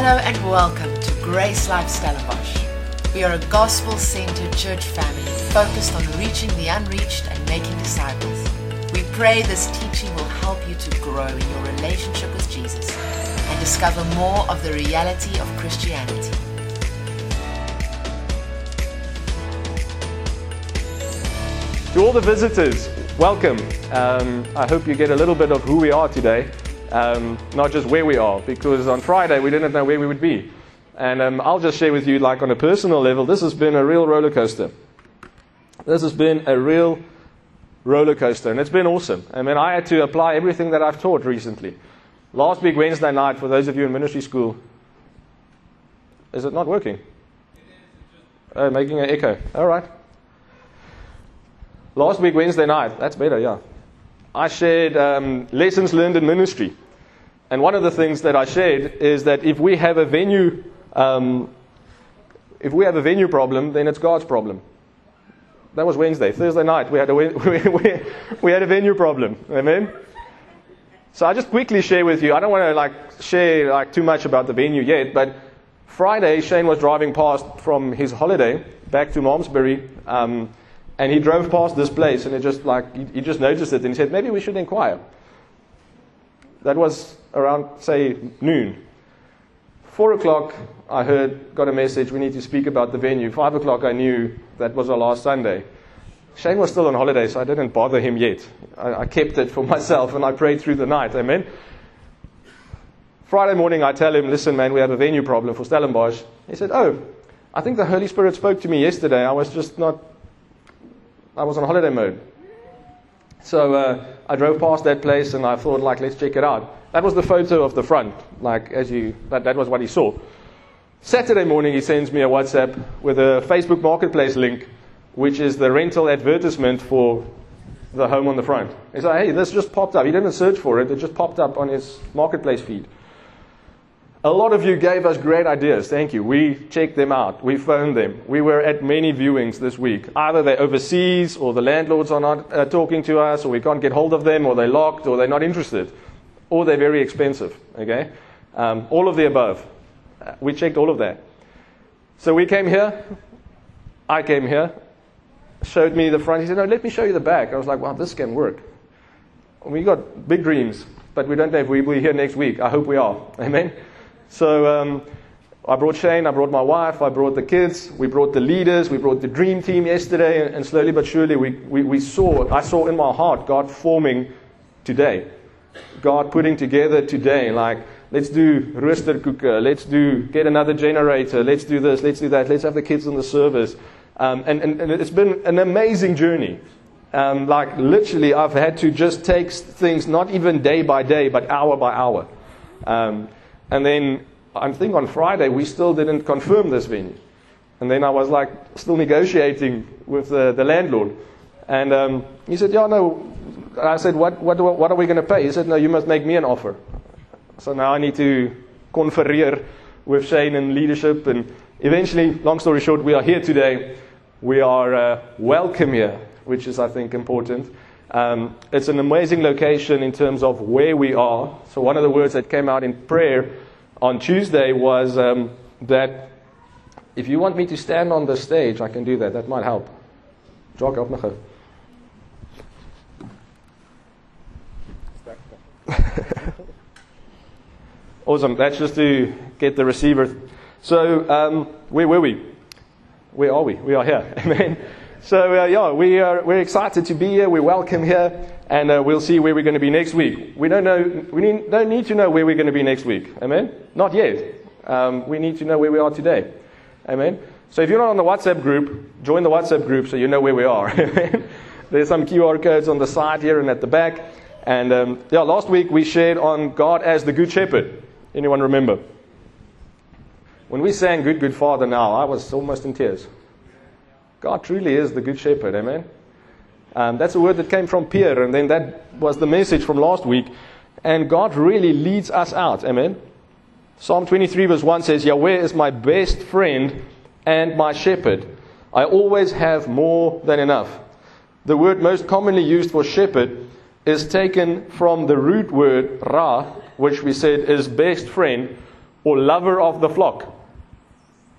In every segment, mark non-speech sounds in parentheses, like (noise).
Hello and welcome to GraceLife Stellenbosch. We are a gospel centered church family focused on reaching the unreached and making disciples. We pray this teaching will help you to grow in your relationship with Jesus and discover more of the reality of Christianity. To all the visitors, welcome. Um, I hope you get a little bit of who we are today, um, not just where we are, because on Friday we didn't know where we would be. And um, I'll just share with you, like on a personal level, this has been a real roller coaster. This has been a real roller coaster, and it's been awesome. I mean, I had to apply everything that I've taught recently. Last week, Wednesday night, for those of you in ministry school, is it not working? Oh, making an echo. All right. Last week, Wednesday night, that's better, yeah. I shared um, lessons learned in ministry. And one of the things that I shared is that if we have a venue, um, if we have a venue problem, then it's God's problem. That was Wednesday. Thursday night, we had a, we, (laughs) we, we had a venue problem. Amen? So I just quickly share with you. I don't want to like share like too much about the venue yet, but Friday, Shane was driving past from his holiday back to Malmesbury. Um, and he drove past this place and it just like, he, just noticed it and he said, maybe we should inquire. That was around, say, noon. Four o'clock, I heard, got a message, we need to speak about the venue. Five o'clock, I knew that was our last Sunday. Shane was still on holiday, so I didn't bother him yet. I, I kept it for (laughs) myself and I prayed through the night. Amen. Friday morning, I tell him, listen, man, we have a venue problem for Stellenbosch. He said, oh, I think the Holy Spirit spoke to me yesterday. I was just not I was on holiday mode. So uh, I drove past that place and I thought, like, let's check it out. That was the photo of the front, like, as you, that, that was what he saw. Saturday morning, he sends me a WhatsApp with a Facebook Marketplace link, which is the rental advertisement for the home on the front. He said, hey, this just popped up. He didn't search for it, it just popped up on his Marketplace feed. A lot of you gave us great ideas. Thank you. We checked them out. We phoned them. We were at many viewings this week. Either they're overseas, or the landlords are not uh, talking to us, or we can't get hold of them, or they're locked, or they're not interested, or they're very expensive. Okay? Um, all of the above. Uh, we checked all of that. So we came here. I came here. Showed me the front. He said, No, let me show you the back. I was like, Wow, this can work. We got big dreams, but we don't know if we'll be here next week. I hope we are. Amen. So um, I brought Shane, I brought my wife, I brought the kids, we brought the leaders, we brought the dream team yesterday, and, slowly but surely we, we, we saw, I saw in my heart God forming today. God putting together today, like, let's do roosterkoeken, let's do, get another generator, let's do this, let's do that, let's have the kids in the service. Um, and, and, and, it's been an amazing journey. Um, like, literally, I've had to just take things not even day by day, but hour by hour. Um, and then I think on Friday we still didn't confirm this venue. And then I was like still negotiating with the, the landlord. And um, he said, Yeah, no. I said, what, what, what are we going to pay? He said, No, you must make me an offer. So now I need to confereer with Shane and leadership. And eventually, long story short, we are here today. We are uh, welcome here, which is, I think, important. Um, it's an amazing location in terms of where we are. So, one of the words that came out in prayer on Tuesday was um, that if you want me to stand on the stage, I can do that. That might help. Jock, help me (laughs) awesome. That's just to get the receiver. So, um, where were we? Where are we? We are here. (laughs) Amen. So, uh, yeah, we are, we're excited to be here. We're welcome here. And uh, we'll see where we're going to be next week. We don't, know, we need, don't need to know where we're going to be next week. Amen? Not yet. Um, we need to know where we are today. Amen? So if you're not on the WhatsApp group, join the WhatsApp group so you know where we are. (laughs) There's some QR codes on the side here and at the back. And um, yeah, last week we shared on God as the Good Shepherd. Anyone remember? When we sang Good, Good Father now, I was almost in tears. God truly is the good shepherd, amen? Um, that's a word that came from Pierre, and then that was the message from last week. And God really leads us out, amen? Psalm 23, verse 1 says, Yahweh is my best friend and my shepherd. I always have more than enough. The word most commonly used for shepherd is taken from the root word ra, which we said is best friend, or lover of the flock.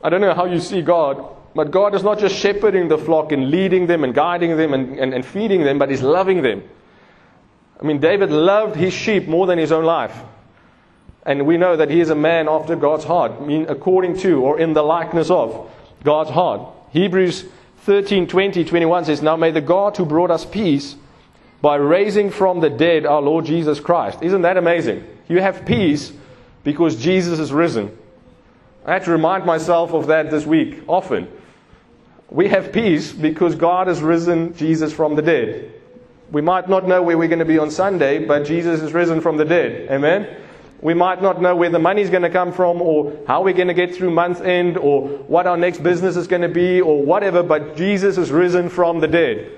I don't know how you see God, but God is not just shepherding the flock and leading them and guiding them and, and, and feeding them, but He's loving them. I mean, David loved his sheep more than his own life. And we know that he is a man after God's heart, I mean, according to or in the likeness of God's heart. Hebrews 13 20, 21 says, Now may the God who brought us peace by raising from the dead our Lord Jesus Christ. Isn't that amazing? You have peace because Jesus is risen. I had to remind myself of that this week often. We have peace because God has risen Jesus from the dead. We might not know where we're going to be on Sunday, but Jesus is risen from the dead. Amen? We might not know where the money's going to come from or how we're going to get through month end or what our next business is going to be or whatever, but Jesus is risen from the dead.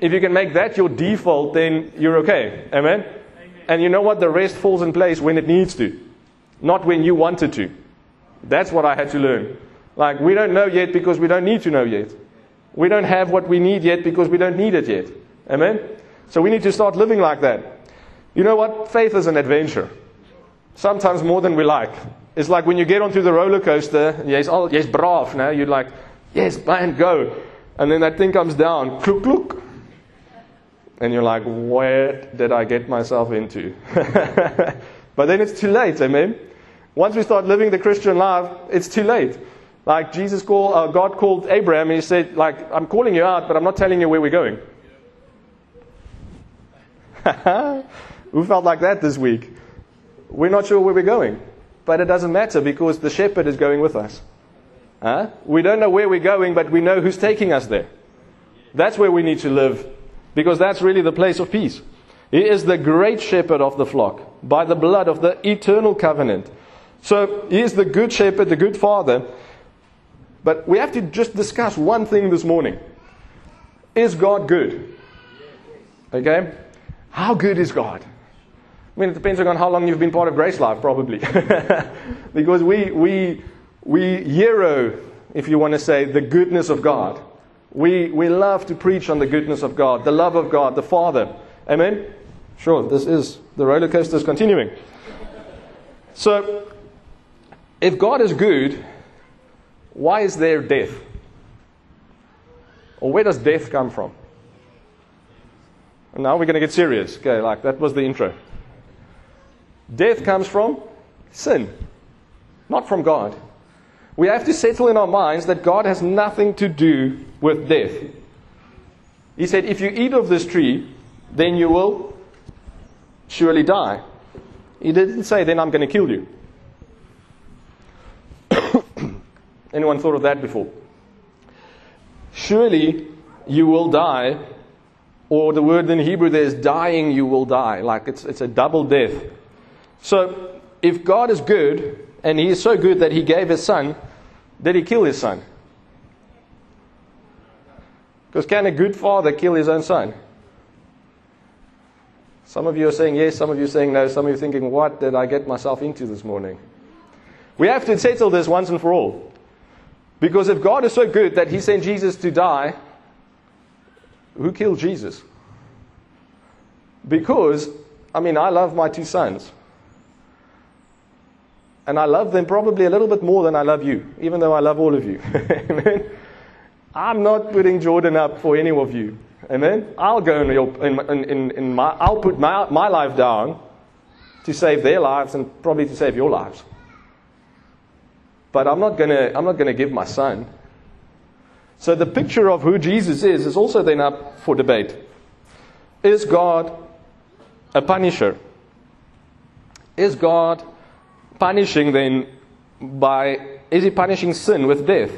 If you can make that your default, then you're okay. Amen? Amen? And you know what? The rest falls in place when it needs to, not when you want it to. That's what I had to learn. Like, we don't know yet because we don't need to know yet. We don't have what we need yet because we don't need it yet. Amen? So we need to start living like that. You know what? Faith is an adventure. Sometimes more than we like. It's like when you get onto the roller coaster, yes, oh, yes, brav, now you're like, yes, man, go. And then that thing comes down, kluk, kluk. And you're like, where did I get myself into? (laughs) but then it's too late, amen? Once we start living the Christian life, it's too late. Like Jesus called, uh, God called Abraham and he said, like, I'm calling you out, but I'm not telling you where we're going. (laughs) Who felt like that this week? We're not sure where we're going. But it doesn't matter because the shepherd is going with us. Huh? We don't know where we're going, but we know who's taking us there. That's where we need to live because that's really the place of peace. He is the great shepherd of the flock by the blood of the eternal covenant. So he is the good shepherd, the good father. But we have to just discuss one thing this morning. Is God good? Okay? How good is God? I mean, it depends on how long you've been part of GraceLife, probably. (laughs) because we, we, we hero, if you want to say, the goodness of God. We, we love to preach on the goodness of God, the love of God, the Father. Amen? Sure, this is, the roller coaster is continuing. So, if God is good, why is there death? Or where does death come from? And now we're going to get serious. Okay, like that was the intro. Death comes from sin, not from God. We have to settle in our minds that God has nothing to do with death. He said, If you eat of this tree, then you will surely die. He didn't say, Then I'm going to kill you. Anyone thought of that before? Surely you will die or the word in Hebrew there is dying, you will die. Like it's, it's a double death. So, if God is good, and He is so good that He gave His Son, did He kill His Son? Because can a good father kill his own son? Some of you are saying yes, some of you are saying no, some of you are thinking, what did I get myself into this morning? We have to settle this once and for all. Because if God is so good that He sent Jesus to die, who killed Jesus? Because, I mean, I love my two sons. And I love them probably a little bit more than I love you, even though I love all of you. (laughs) I'm not putting Jordan up for any of you. Amen. I'll go in, in, in, in my, I'll put my, my life down to save their lives and probably to save your lives. But I'm not gonna, I'm not gonna give my son so the picture of who Jesus is is also then up for debate. Is God a punisher? Is God punishing then by, is he punishing sin with death?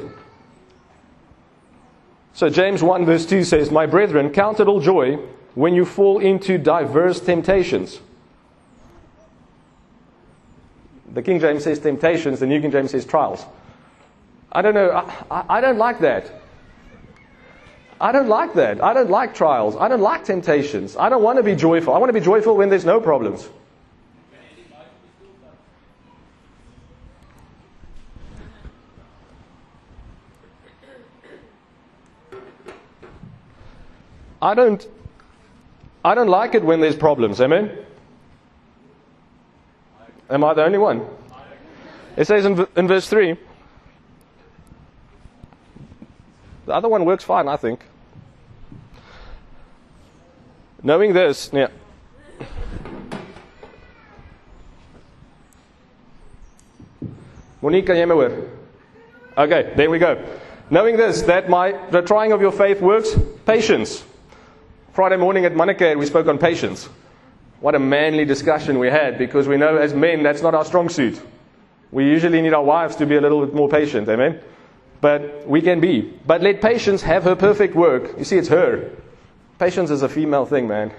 So James 1 verse 2 says, My brethren, count it all joy when you fall into diverse temptations. The King James says temptations, the New King James says trials. I don't know, I, I don't like that. I don't like that. I don't like trials. I don't like temptations. I don't want to be joyful. I want to be joyful when there's no problems. I don't I don't like it when there's problems. Amen. Am I the only one? It says in, in verse 3. The other one works fine, I think. Knowing this, yeah. Hear me? Okay, there we go. Knowing this, that my the trying of your faith works patience. Friday morning at Manake, we spoke on patience. What a manly discussion we had because we know as men that's not our strong suit. We usually need our wives to be a little bit more patient, amen? But we can be. But let patience have her perfect work. You see, it's her. Patience is a female thing, man.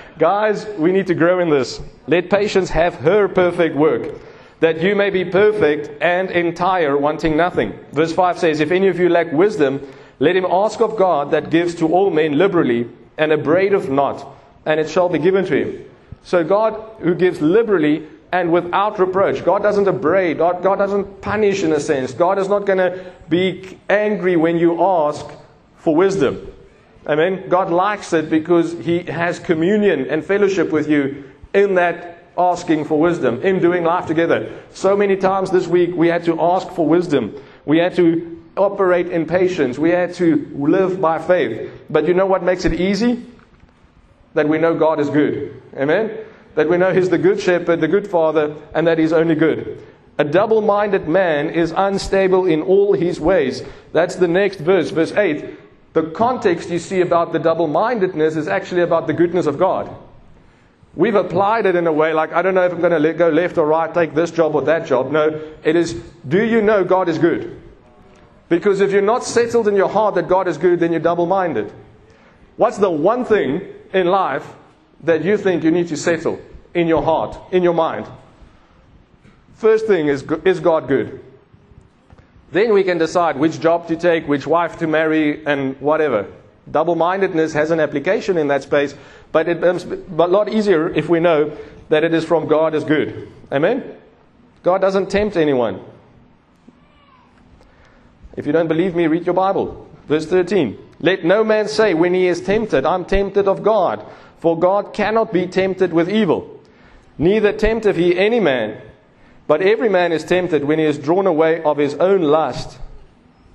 (laughs) Guys, we need to grow in this. Let patience have her perfect work, that you may be perfect and entire, wanting nothing. Verse 5 says, If any of you lack wisdom, let him ask of God that gives to all men liberally and upbraideth not, and it shall be given to him. So God, who gives liberally and without reproach, God doesn't upbraid, God, God doesn't punish in a sense. God is not going to be angry when you ask for wisdom. Amen. God likes it because He has communion and fellowship with you in that asking for wisdom, in doing life together. So many times this week we had to ask for wisdom. We had to operate in patience. We had to live by faith. But you know what makes it easy? That we know God is good. Amen? That we know He's the good shepherd, the good father, and that He's only good. A double minded man is unstable in all his ways. That's the next verse, verse 8. The context you see about the double mindedness is actually about the goodness of God. We've applied it in a way like, I don't know if I'm going to go left or right, take this job or that job. No, it is, do you know God is good? Because if you're not settled in your heart that God is good, then you're double minded. What's the one thing in life that you think you need to settle in your heart, in your mind? First thing is, is God good? Then we can decide which job to take, which wife to marry, and whatever. Double mindedness has an application in that space, but it's a lot easier if we know that it is from God is good. Amen? God doesn't tempt anyone. If you don't believe me, read your Bible. Verse 13. Let no man say when he is tempted, I'm tempted of God. For God cannot be tempted with evil. Neither tempteth he any man. But every man is tempted when he is drawn away of his own lust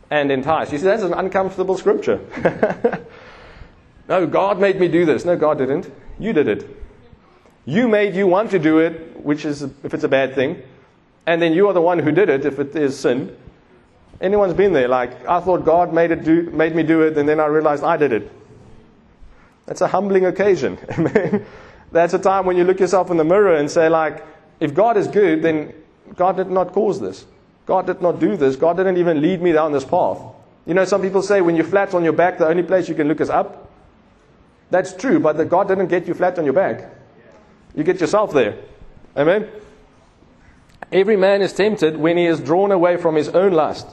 and enticed. You see, that's an uncomfortable scripture. (laughs) no, God made me do this. No, God didn't. You did it. You made you want to do it, which is, if it's a bad thing. And then you are the one who did it, if it is sin. Anyone's been there? Like, I thought God made, it do, made me do it, and then I realized I did it. That's a humbling occasion. (laughs) That's a time when you look yourself in the mirror and say, like, if God is good, then God did not cause this. God did not do this. God didn't even lead me down this path. You know, some people say when you're flat on your back, the only place you can look is up. That's true, but that God didn't get you flat on your back. You get yourself there. Amen? Every man is tempted when he is drawn away from his own lust.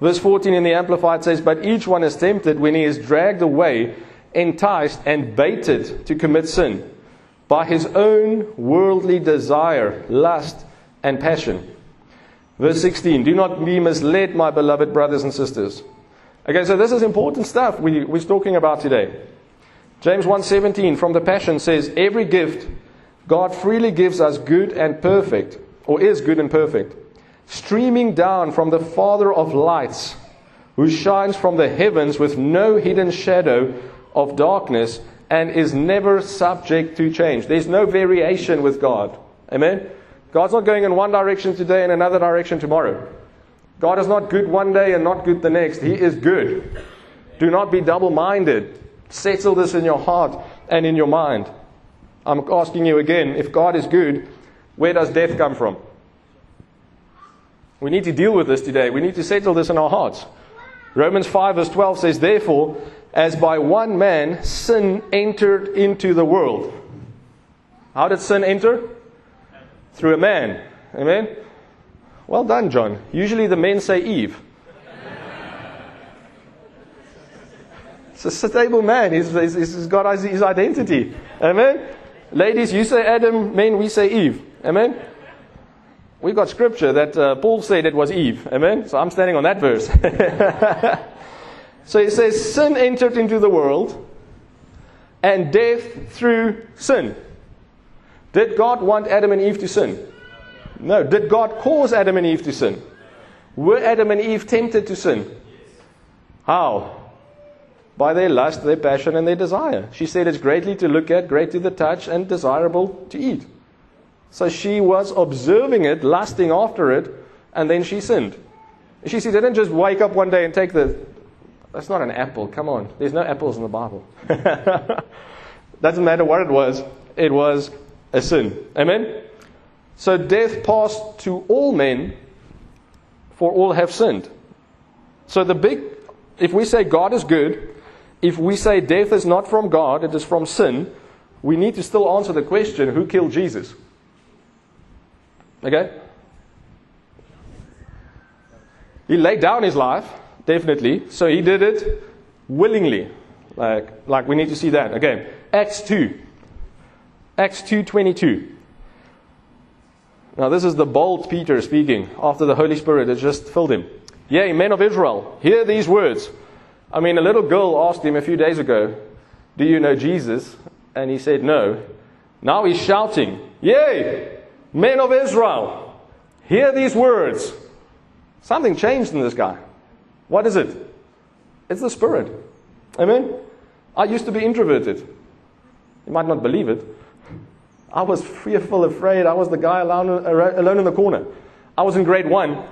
Verse 14 in the Amplified says, But each one is tempted when he is dragged away, enticed, and baited to commit sin by his own worldly desire, lust, and passion. Verse 16 Do not be misled, my beloved brothers and sisters. Okay, so this is important stuff we, we're talking about today. James 1:17 from the Passion says, "Every gift God freely gives us good and perfect, or is good and perfect, streaming down from the Father of lights, who shines from the heavens with no hidden shadow of darkness and is never subject to change. There's no variation with God. Amen? God's not going in one direction today and another direction tomorrow. God is not good one day and not good the next. He is good. Do not be double minded. Settle this in your heart and in your mind. I'm asking you again if God is good, where does death come from? We need to deal with this today. We need to settle this in our hearts. Romans 5, verse 12 says, Therefore, as by one man sin entered into the world. How did sin enter? Through a man. Amen? Well done, John. Usually the men say Eve. It's a stable man. He's, he's, got his identity. Amen? Ladies, you say Adam. Men, we say Eve. Amen? We've got scripture that uh, Paul said it was Eve. Amen? So I'm standing on that verse. (laughs) So it says, Sin entered into the world, and death through sin. Did God want Adam and Eve to sin? No. Did God cause Adam and Eve to sin? Were Adam and Eve tempted to sin? How? By their lust, their passion, and their desire. She said it's greatly to look at, great to the touch, and desirable to eat. So she was observing it, lusting after it, and then she sinned. She didn't just wake up one day and take the. That's not an apple. Come on. There's no apples in the Bible. (laughs) Doesn't matter what it was, it was a sin. Amen? So death passed to all men, for all have sinned. So the big, if we say God is good, if we say death is not from God, it is from sin, we need to still answer the question who killed Jesus? Okay? He laid down his life, definitely. So he did it willingly. Like, like we need to see that. Okay. Acts 2. Acts 2.22. Now this is the bold Peter speaking after the Holy Spirit has just filled him. Yea, men of Israel, hear these words. I mean, a little girl asked him a few days ago, Do you know Jesus? And he said, No. Now he's shouting, Yea, men of Israel, hear these words. Something changed in this guy. What is it? It's the Spirit. Amen? I used to be introverted. You might not believe it. I was fearful, afraid. I was the guy alone, alone in the corner. I was in grade one,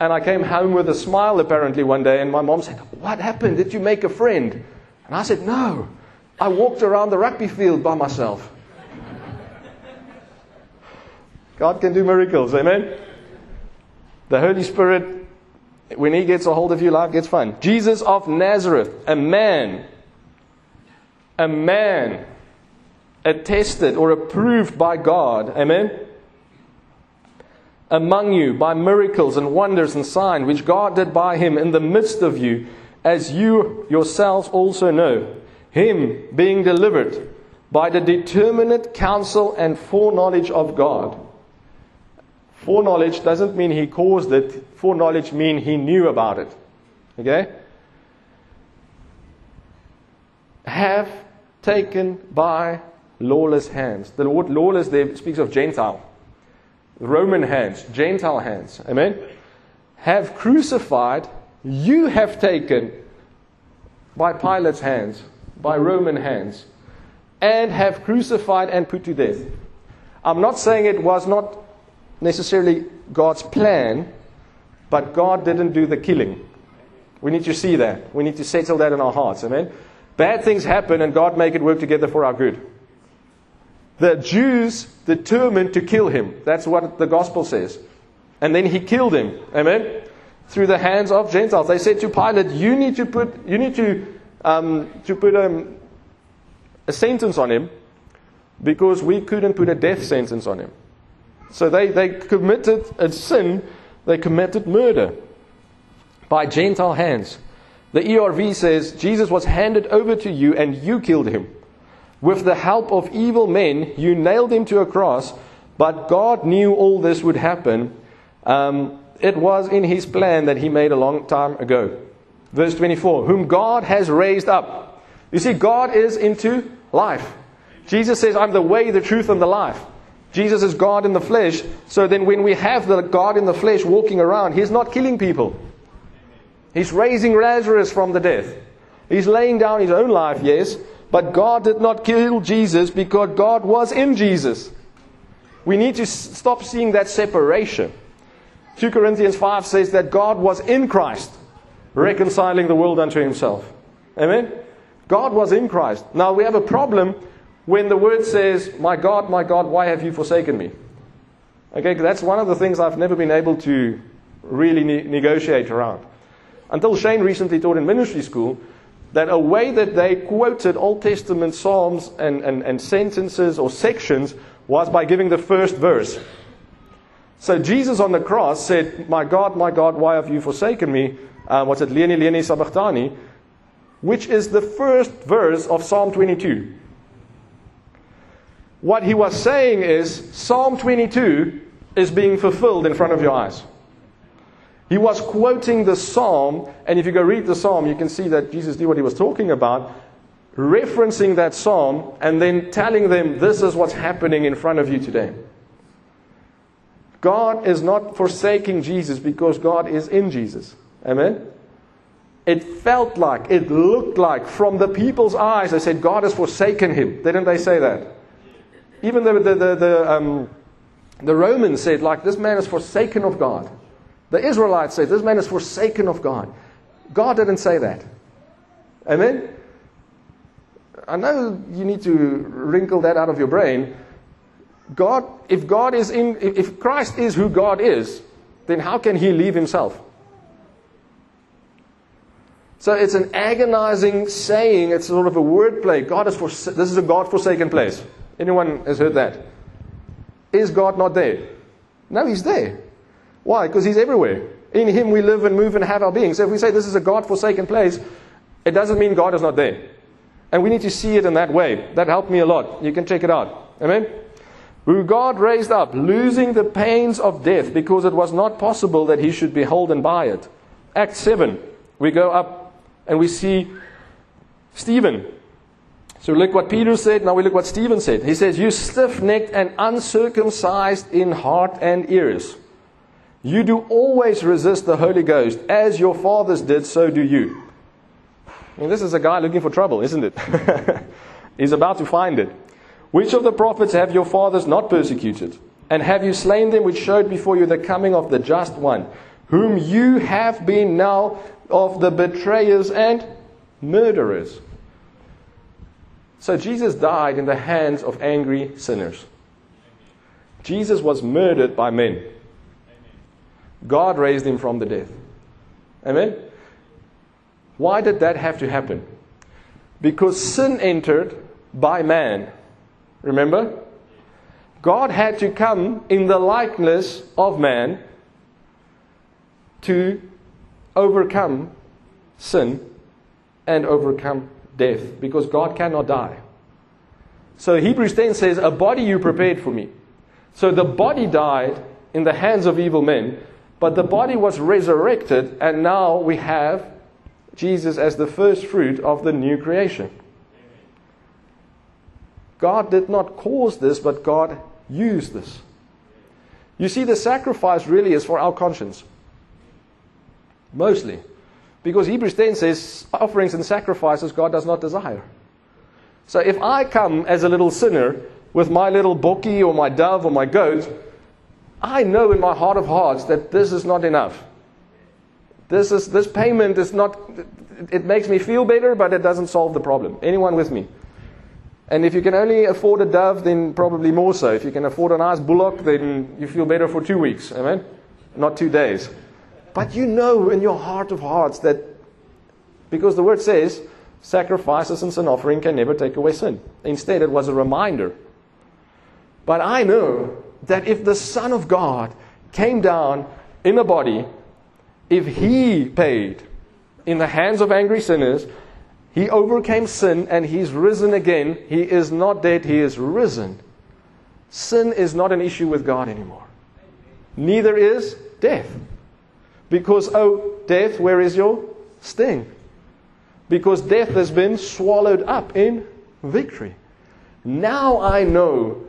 and I came home with a smile apparently one day, and my mom said, What happened? Did you make a friend? And I said, No. I walked around the rugby field by myself. God can do miracles, amen? The Holy Spirit, when He gets a hold of you, life gets fun. Jesus of Nazareth, a man, a man attested or approved by God, amen? Among you by miracles and wonders and signs which God did by him in the midst of you, as you yourselves also know, him being delivered by the determinate counsel and foreknowledge of God Foreknowledge doesn't mean he caused it. Foreknowledge means he knew about it. Okay? Have taken by lawless hands. The word lawless there speaks of Gentile. Roman hands, Gentile hands. Amen? Have crucified, you have taken by Pilate's hands, by Roman hands, and have crucified and put to death. I'm not saying it was not necessarily God's plan, but God didn't do the killing. We need to see that. We need to settle that in our hearts. Amen. Bad things happen and God make it work together for our good. The Jews determined to kill him. That's what the gospel says. And then he killed him. Amen. Through the hands of Gentiles. They said to Pilate, you need to put, you need to, um, to put um, a sentence on him because we couldn't put a death sentence on him. So they, they committed a sin, they committed murder by Gentile hands. The ERV says Jesus was handed over to you and you killed him. With the help of evil men, you nailed him to a cross, but God knew all this would happen. Um, it was in his plan that he made a long time ago. Verse 24, whom God has raised up. You see, God is into life. Jesus says, I'm the way, the truth, and the life. Jesus is God in the flesh. So then, when we have the God in the flesh walking around, He's not killing people. He's raising Lazarus from the death. He's laying down His own life, yes, but God did not kill Jesus because God was in Jesus. We need to stop seeing that separation. 2 Corinthians 5 says that God was in Christ, reconciling the world unto Himself. Amen? God was in Christ. Now we have a problem when the word says, My God, my God, why have you forsaken me? Okay, that's one of the things I've never been able to really ne- negotiate around. Until Shane recently taught in ministry school that a way that they quoted Old Testament Psalms and, and, and sentences or sections was by giving the first verse. So Jesus on the cross said, My God, my God, why have you forsaken me? Uh, what's it? Leni, Leni, Sabachthani, which is the first verse of Psalm 22. What he was saying is Psalm 22 is being fulfilled in front of your eyes. He was quoting the psalm, and if you go read the psalm, you can see that Jesus knew what he was talking about, referencing that psalm, and then telling them, This is what's happening in front of you today. God is not forsaking Jesus because God is in Jesus. Amen? It felt like, it looked like, from the people's eyes, they said, God has forsaken him. Didn't they say that? Even the, the, the, the, um, the Romans said, like, this man is forsaken of God. The Israelites said, this man is forsaken of God. God didn't say that. Amen? I know you need to wrinkle that out of your brain. God, if God is in, if Christ is who God is, then how can he leave himself? So it's an agonizing saying. It's sort of a wordplay. God is for, this is a God forsaken place. Anyone has heard that? Is God not there? No, He's there. Why? Because He's everywhere. In Him we live and move and have our being. So if we say this is a God forsaken place, it doesn't mean God is not there. And we need to see it in that way. That helped me a lot. You can check it out. Amen? Who God raised up, losing the pains of death, because it was not possible that he should be holden by it. Act 7. We go up and we see Stephen. So look what Peter said, now we look what Stephen said. He says, You stiff necked and uncircumcised in heart and ears. You do always resist the Holy Ghost. As your fathers did, so do you. I mean, this is a guy looking for trouble, isn't it? (laughs) He's about to find it. Which of the prophets have your fathers not persecuted? And have you slain them which showed before you the coming of the just one, whom you have been now of the betrayers and murderers? So Jesus died in the hands of angry sinners. Jesus was murdered by men. God raised him from the dead. Amen? Why did that have to happen? Because sin entered by man. Remember? God had to come in the likeness of man to overcome sin and overcome death because God cannot die. So Hebrews 10 says, A body you prepared for me. So the body died in the hands of evil men but the body was resurrected, and now we have Jesus as the first fruit of the new creation. God did not cause this, but God used this. You see, the sacrifice really is for our conscience. Mostly. Because Hebrews 10 says offerings and sacrifices God does not desire. So if I come as a little sinner with my little bokkie or my dove or my goat, I know in my heart of hearts that this is not enough. This, is, this payment is not, it makes me feel better, but it doesn't solve the problem. Anyone with me? And if you can only afford a dove, then probably more so. If you can afford a nice bullock, then you feel better for two weeks. Amen? Not two days. But you know in your heart of hearts that, because the word says, sacrifices and sin offering can never take away sin. Instead, it was a reminder. But I know that if the Son of God came down in a body, if he paid in the hands of angry sinners, he overcame sin and he's risen again. He is not dead, he is risen. Sin is not an issue with God anymore. Neither is death. Because, oh, death, where is your sting? Because death has been swallowed up in victory. Now I know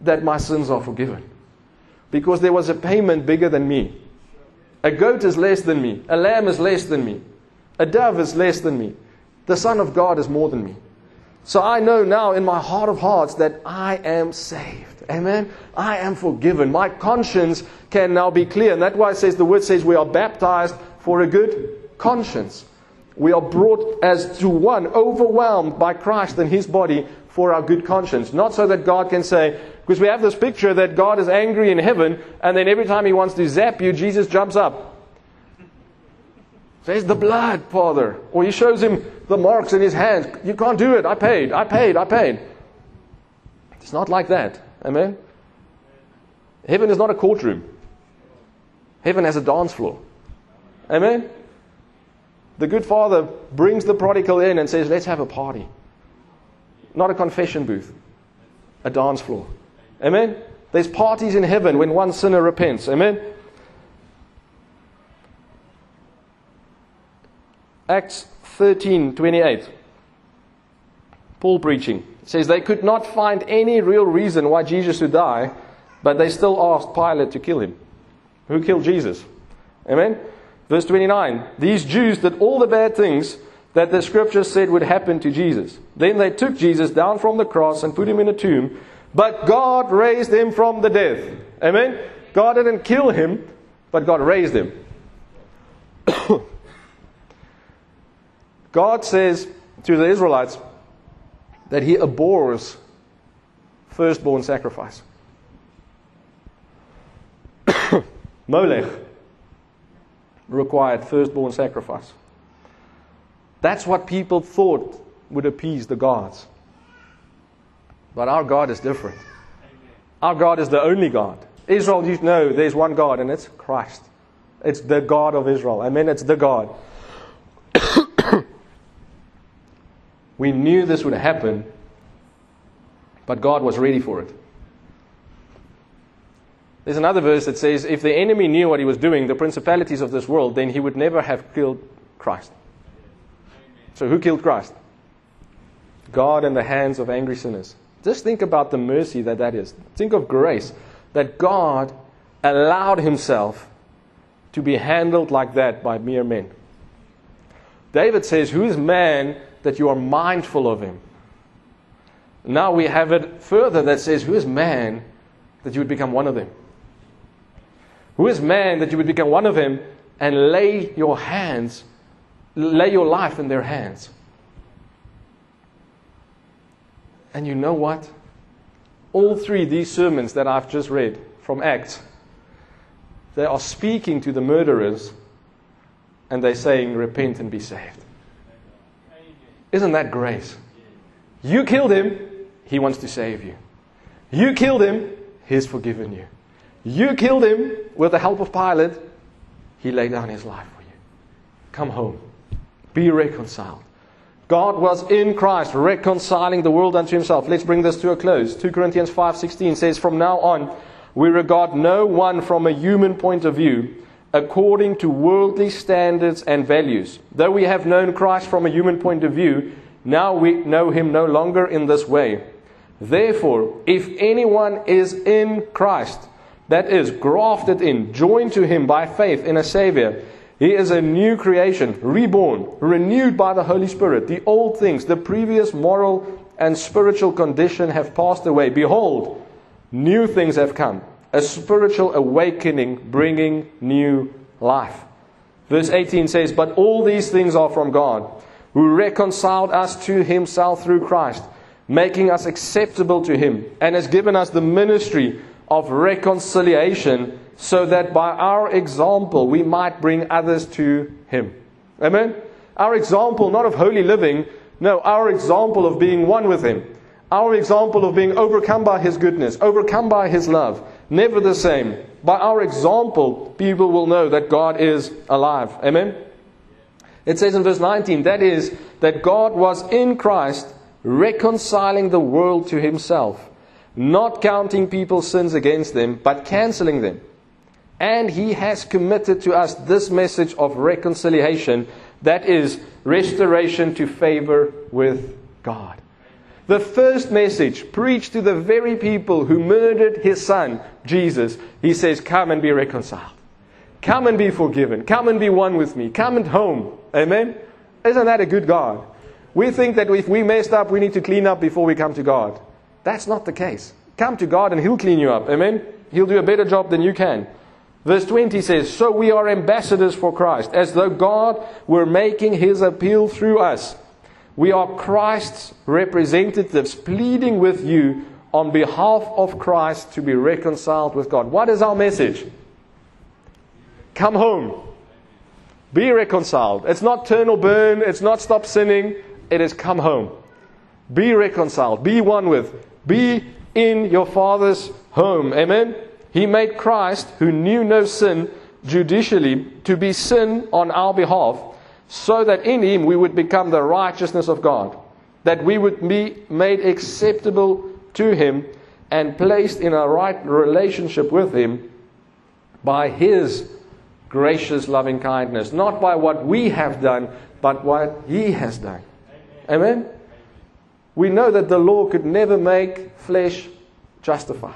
that my sins are forgiven. Because there was a payment bigger than me. A goat is less than me. A lamb is less than me. A dove is less than me. The Son of God is more than me. So I know now in my heart of hearts that I am saved. Amen. I am forgiven. My conscience can now be clear. And that's why it says the word says we are baptized for a good conscience. We are brought as to one, overwhelmed by Christ and his body for our good conscience. Not so that God can say, because we have this picture that God is angry in heaven, and then every time he wants to zap you, Jesus jumps up. Says, the blood, Father. Or he shows him the marks in his hands. You can't do it. I paid. I paid. I paid. It's not like that. Amen? Heaven is not a courtroom. Heaven has a dance floor. Amen? The good father brings the prodigal in and says, Let's have a party. Not a confession booth, a dance floor. Amen? There's parties in heaven when one sinner repents. Amen? Acts 13 28. Paul preaching. Says they could not find any real reason why Jesus should die, But they still asked Pilate to kill him. Who killed Jesus? Amen? Verse 29 These Jews did all the bad things that the scriptures said would happen to Jesus. Then they took Jesus down from the cross and put him in a tomb, but God raised him from the dead. Amen? God didn't kill him, but God raised him. (coughs) God says to the Israelites that he abhors firstborn sacrifice. (coughs) Molech required firstborn sacrifice. That's what people thought would appease the gods. But our God is different. Our God is the only God. Israel, you know, there's one God, and it's Christ. It's the God of Israel. I mean, it's the God. We knew this would happen, but God was ready for it. There's another verse that says, if the enemy knew what he was doing, the principalities of this world, then he would never have killed Christ. So, who killed Christ? God in the hands of angry sinners. Just think about the mercy that that is. Think of grace that God allowed himself to be handled like that by mere men. David says, Who is man that you are mindful of him? Now we have it further that says, Who is man that you would become one of them? Who is man that you would become one of him and lay your hands, lay your life in their hands? And you know what? All three these sermons that I've just read from Acts, they are speaking to the murderers and they're saying, Repent and be saved. Isn't that grace? You killed him, he wants to save you. You killed him, he's forgiven you. You killed him with the help of Pilate. He laid down his life for you. Come home. Be reconciled. God was in Christ reconciling the world unto himself. Let's bring this to a close. 2 Corinthians 5:16 says from now on we regard no one from a human point of view according to worldly standards and values. Though we have known Christ from a human point of view, now we know him no longer in this way. Therefore, if anyone is in Christ, that is, grafted in, joined to him by faith in a Savior. He is a new creation, reborn, renewed by the Holy Spirit. The old things, the previous moral and spiritual condition have passed away. Behold, new things have come. A spiritual awakening bringing new life. Verse 18 says, But all these things are from God, who reconciled us to himself through Christ, making us acceptable to him, and has given us the ministry of reconciliation so that by our example we might bring others to Him. Amen? Our example, not of holy living, no, our example of being one with Him. Our example of being overcome by His goodness, overcome by His love. Never the same. By our example, people will know that God is alive. Amen? It says in verse 19, that is, that God was in Christ reconciling the world to Himself not counting people's sins against them, but canceling them. And he has committed to us this message of reconciliation that is, restoration to favor with God. The first message preached to the very people who murdered his son, Jesus, he says, Come and be reconciled. Come and be forgiven. Come and be one with me. Come and home. Amen? Isn't that a good God? We think that if we messed up, we need to clean up before we come to God. That's not the case. Come to God and He'll clean you up. Amen? He'll do a better job than you can. Verse 20 says, So we are ambassadors for Christ, as though God were making His appeal through us. We are Christ's representatives, pleading with you on behalf of Christ to be reconciled with God. What is our message? Come home. Be reconciled. It's not turn or burn. It's not stop sinning. It is come home. Be reconciled. Be one with. Be in your Father's home. Amen? He made Christ, who knew no sin, judicially to be sin on our behalf, so that in him we would become the righteousness of God, that we would be made acceptable to him and placed in a right relationship with him by his gracious loving kindness, not by what we have done, but what he has done. Amen? Amen? We know that the law could never make flesh justified.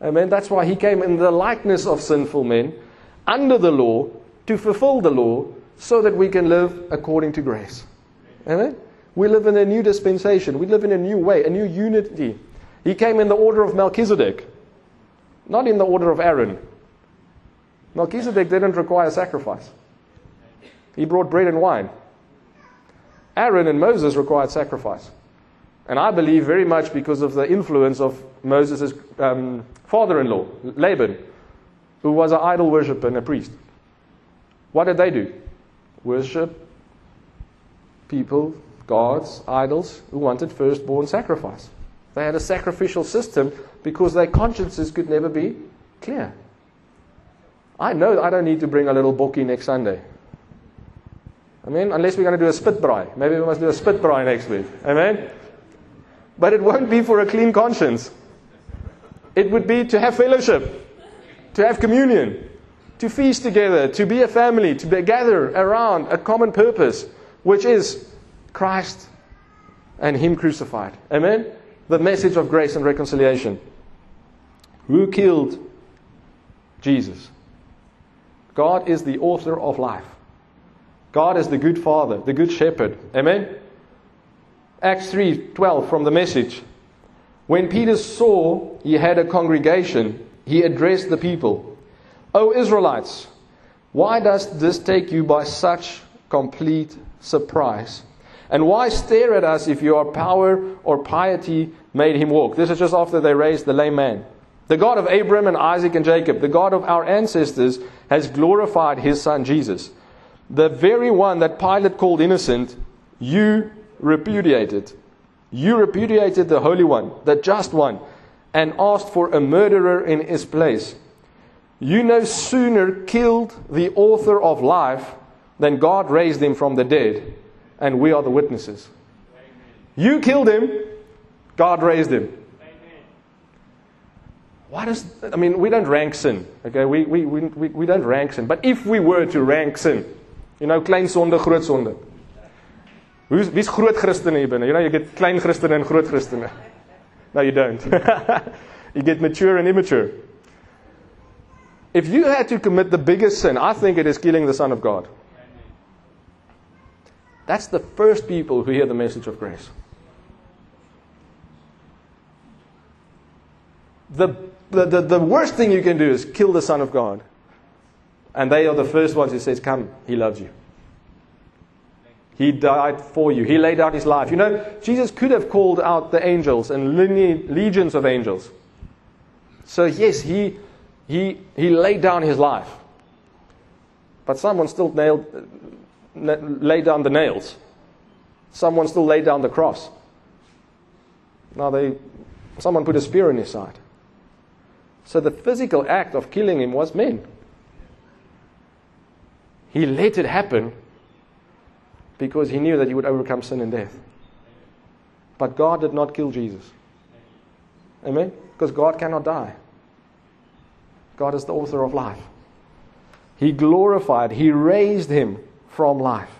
Amen. That's why he came in the likeness of sinful men under the law to fulfill the law so that we can live according to grace. Amen. We live in a new dispensation. We live in a new way, a new unity. He came in the order of Melchizedek, not in the order of Aaron. Melchizedek didn't require sacrifice. He brought bread and wine. Aaron and Moses required sacrifice. And I believe very much because of the influence of Moses' um, father in law, Laban, who was an idol worshiper and a priest. What did they do? Worship people, gods, idols, who wanted firstborn sacrifice. They had a sacrificial system because their consciences could never be clear. I know I don't need to bring a little bokkie next Sunday. Amen. Unless we're going to do a spit braai. Maybe we must do a spit braai next week. Amen. But it won't be for a clean conscience. It would be to have fellowship, to have communion, to feast together, to be a family, to gather around a common purpose, which is Christ and Him crucified. Amen? The message of grace and reconciliation. Who killed Jesus? God is the author of life. God is the good father, the good shepherd. Amen? Acts 3:12 from the message. When Peter saw he had a congregation, he addressed the people. O Israelites, why does this take you by such complete surprise? And why stare at us if your power or piety made him walk? This is just after they raised the lame man. The God of Abraham and Isaac and Jacob, the God of our ancestors, has glorified his son Jesus. The very one that Pilate called innocent, you repudiated. You repudiated the Holy One, the Just One, and asked for a murderer in his place. You no sooner killed the author of life than God raised him from the dead, and we are the witnesses. You killed him, God raised him. What is, I mean, we don't rank sin, okay? We, we, we, we don't rank sin. But if we were to rank sin, you know, klein sonde, groot sonde. Who's, wie's groot Christene hier binne? You know, you get klein Christene and groot Christene. No, you don't. (laughs) you get mature and immature. If you had to commit the biggest sin, I think it is killing the Son of God. That's the first people who hear the message of grace. The, the, the, the, worst thing you can do is kill the Son of God. And they are the first ones who says, Come, he loves you. He died for you. He laid out his life. You know, Jesus could have called out the angels and legions of angels. So, yes, he, he, he laid down his life. But someone still nailed, laid down the nails. Someone still laid down the cross. Now, they, someone put a spear in his side. So, the physical act of killing him was men. He let it happen because he knew that he would overcome sin and death. But God did not kill Jesus. Amen? Because God cannot die. God is the author of life. He glorified, He raised him from life.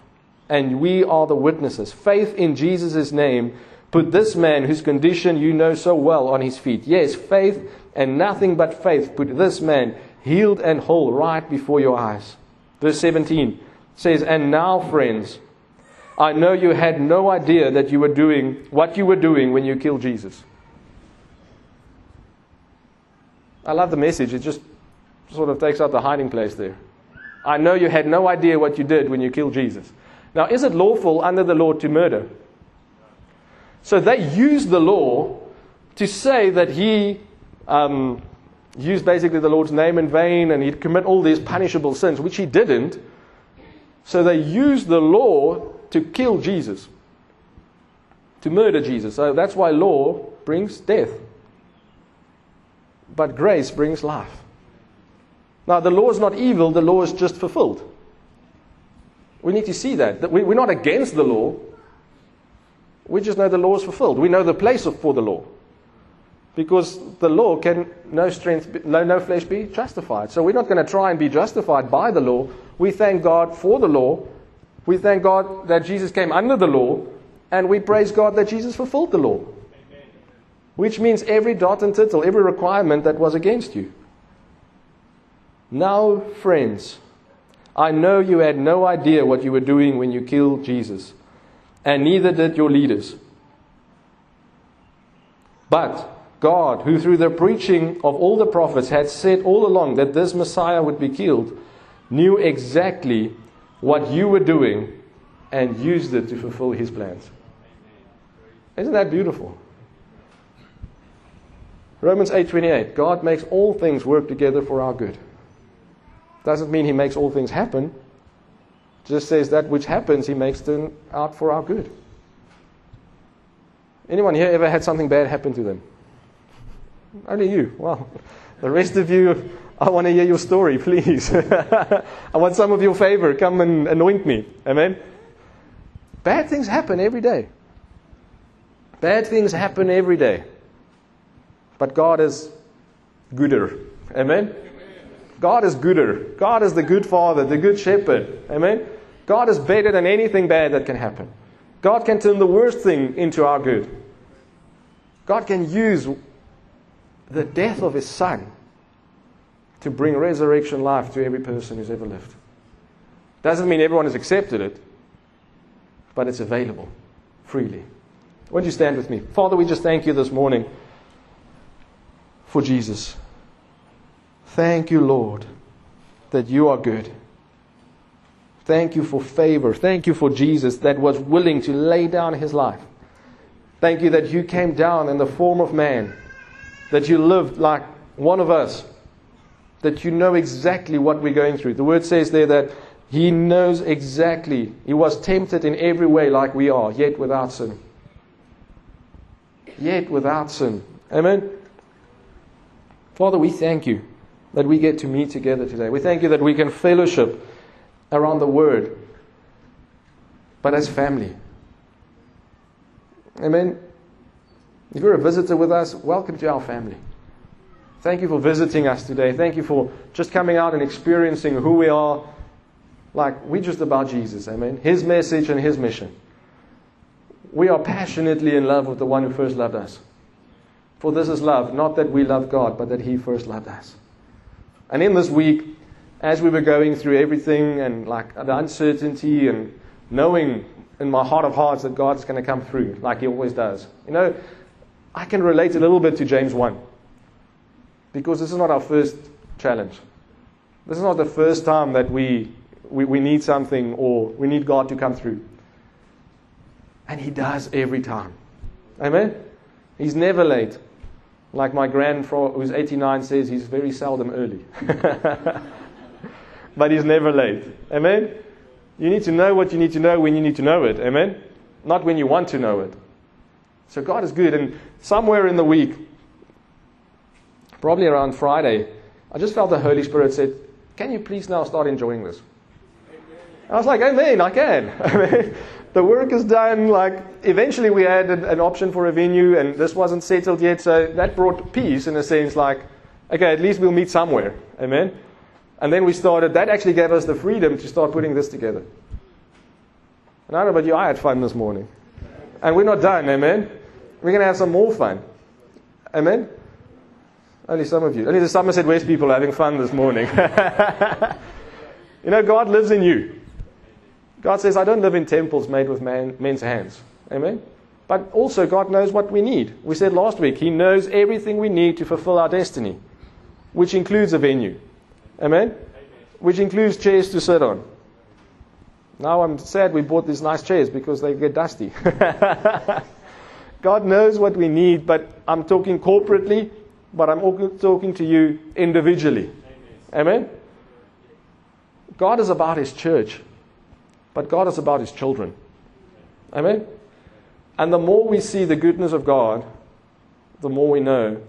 And we are the witnesses. Faith in Jesus' name put this man, whose condition you know so well, on his feet. Yes, faith and nothing but faith put this man healed and whole right before your eyes. Verse 17 says, And now, friends, I know you had no idea that you were doing what you were doing when you killed Jesus. I love the message. It just sort of takes out the hiding place there. I know you had no idea what you did when you killed Jesus. Now, is it lawful under the law to murder? So they used the law to say that he um, used basically the Lord's name in vain and he'd commit all these punishable sins, which he didn't. So they used the law to kill Jesus, to murder Jesus. So that's why law brings death. But grace brings life. Now, the law is not evil, the law is just fulfilled. We need to see that. We're not against the law. We just know the law is fulfilled. We know the place for the law. Because the law can no strength, no, flesh be justified. So we're not going to try and be justified by the law. We thank God for the law we thank God that Jesus came under the law, and we praise God that Jesus fulfilled the law. which means every dot and tittle, every requirement that was against you. Now, friends, I know you had no idea what you were doing when you killed Jesus, and neither did your leaders. But God, who through the preaching of all the prophets had said all along that this Messiah would be killed, knew exactly what you were doing and used it to fulfill his plans. Isn't that beautiful? Romans 8:28 God makes all things work together for our good. Doesn't mean he makes all things happen. Just says that which happens he makes them out for our good. Anyone here ever had something bad happen to them? Only you. Well, (laughs) the rest of you, I want to hear your story, please. (laughs) I want some of your favor. Come and anoint me. Amen. Bad things happen every day. Bad things happen every day. But God is gooder. Amen? God is gooder. God is the good father, the good shepherd. Amen? God is better than anything bad that can happen. God can turn the worst thing into our good. God can use the death of his son to bring resurrection life to every person who's ever lived. Doesn't mean everyone has accepted it, but it's available freely. Won't you stand with me? Father, we just thank you this morning for Jesus. Thank you, Lord, that you are good. Thank you for favor. Thank you for Jesus that was willing to lay down his life. Thank you that you came down in the form of man, that you lived like one of us, that you know exactly what we're going through. The word says there that he knows exactly. He was tempted in every way like we are, yet without sin. Yet without sin. Amen. Father, we thank you that we get to meet together today. We thank you that we can fellowship around the Word, but as family. Amen. If you're a visitor with us, welcome to our family. Thank you for visiting us today. Thank you for just coming out and experiencing who we are. Like, we're just about Jesus. Amen. His message and His mission. We are passionately in love with the one who first loved us. For this is love, not that we love God, but that He first loved us. And in this week, as we were going through everything and like the uncertainty and knowing in my heart of hearts that God's going to come through, like He always does, you know, I can relate a little bit to James 1. Because this is not our first challenge. This is not the first time that we, we, we need something or we need God to come through. And He does every time. Amen? He's never late. Like my grandfather, who's 89, says, he's very seldom early. (laughs) but he's never late. Amen? You need to know what you need to know when you need to know it. Amen? Not when you want to know it. So God is good. And somewhere in the week, probably around Friday, I just felt the Holy Spirit said, Can you please now start enjoying this? I was like, Amen, I can. (laughs) the work is done. Like, eventually we had an, an, option for a venue, and this wasn't settled yet. So that brought peace in a sense, like, okay, at least we'll meet somewhere. Amen. And then we started. That actually gave us the freedom to start putting this together. And I don't know about you, I had fun this morning, and we're not done. Amen. We're going to have some more fun. Amen. Only some of you. Only the Somerset West people are having fun this morning. (laughs) you know, God lives in you. God says, I don't live in temples made with man, men's hands. Amen? But also, God knows what we need. We said last week, He knows everything we need to fulfill our destiny, which includes a venue. Amen? Which includes chairs to sit on. Now I'm sad we bought these nice chairs because they get dusty. (laughs) God knows what we need, but I'm talking corporately, but I'm also talking to you individually. Amen? God is about His church. But God is about His children. Amen? And the more we see the goodness of God, the more we know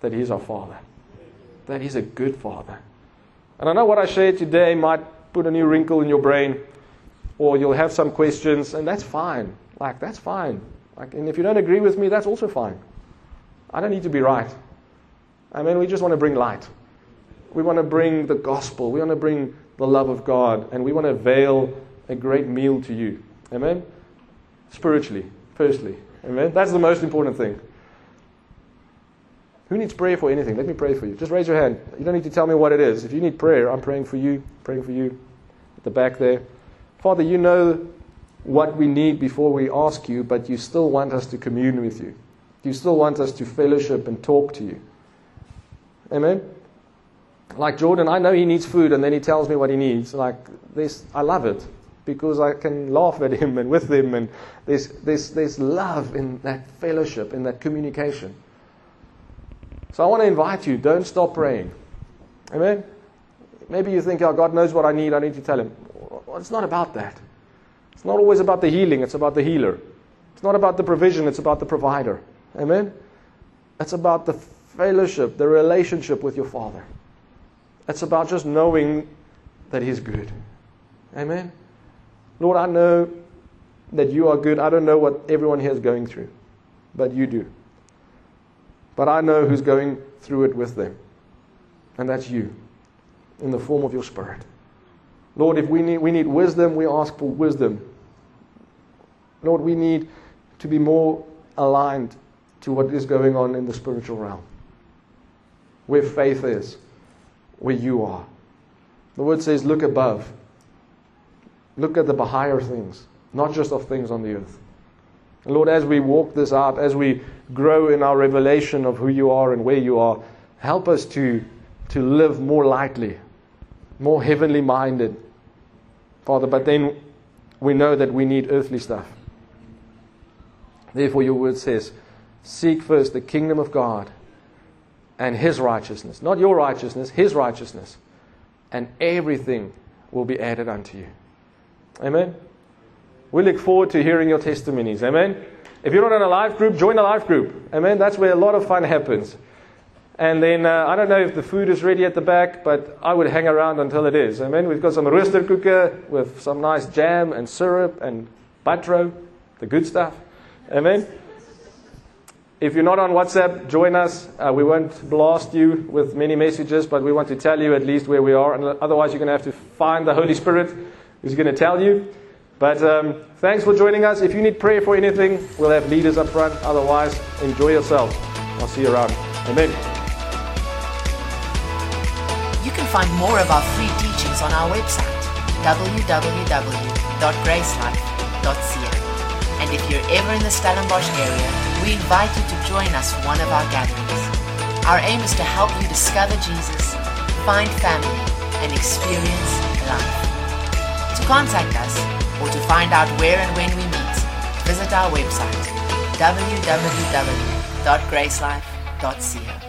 that He's our Father. That He's a good Father. And I know what I shared today might put a new wrinkle in your brain, or you'll have some questions, and that's fine. Like, that's fine. Like, and if you don't agree with me, that's also fine. I don't need to be right. I mean, we just want to bring light. We want to bring the gospel. We want to bring the love of God, and we want to veil a great meal to you. Amen? Spiritually, firstly. Amen? That's the most important thing. Who needs prayer for anything? Let me pray for you. Just raise your hand. You don't need to tell me what it is. If you need prayer, I'm praying for you, praying for you at the back there. Father, you know what we need before we ask you, but you still want us to commune with you. You still want us to fellowship and talk to you. Amen? Like Jordan, I know he needs food, and then he tells me what he needs. Like this, I love it because I can laugh at him and with him, and there's, there's, there's love in that fellowship, in that communication. So I want to invite you, don't stop praying. Amen? Maybe you think, oh, God knows what I need, I need to tell him. Well, it's not about that. It's not always about the healing, it's about the healer. It's not about the provision, it's about the provider. Amen? It's about the fellowship, the relationship with your Father. It's about just knowing that He's good. Amen? Lord, I know that you are good. I don't know what everyone here is going through, but you do. But I know who's going through it with them, and that's you in the form of your Spirit. Lord, if we need, we need wisdom, we ask for wisdom. Lord, we need to be more aligned to what is going on in the spiritual realm, where faith is, where you are. The word says, look above. Look at the higher things, not just of things on the earth. And Lord, as we walk this out, as we grow in our revelation of who you are and where you are, help us to, to live more lightly, more heavenly minded, Father. But then we know that we need earthly stuff. Therefore, your word says, Seek first the kingdom of God and his righteousness. Not your righteousness, his righteousness. And everything will be added unto you. Amen. We look forward to hearing your testimonies. Amen. If you're not in a life group, join a life group. Amen. That's where a lot of fun happens. And then uh, I don't know if the food is ready at the back, but I would hang around until it is. Amen. We've got some roosterkoeke with some nice jam and syrup and butter, the good stuff. Amen. If you're not on WhatsApp, join us. Uh, we won't blast you with many messages, but we want to tell you at least where we are. And otherwise, you're going to have to find the Holy Spirit who's going to tell you. But um, thanks for joining us. If you need prayer for anything, we'll have leaders up front. Otherwise, enjoy yourself. I'll see you around. Amen. You can find more of our free teachings on our website, www.gracelife.ca. And if you're ever in the Stellenbosch area, we invite you to join us for one of our gatherings. Our aim is to help you discover Jesus, find family, and experience life. To contact us or to find out where and when we meet, visit our website www.gracelife.ca.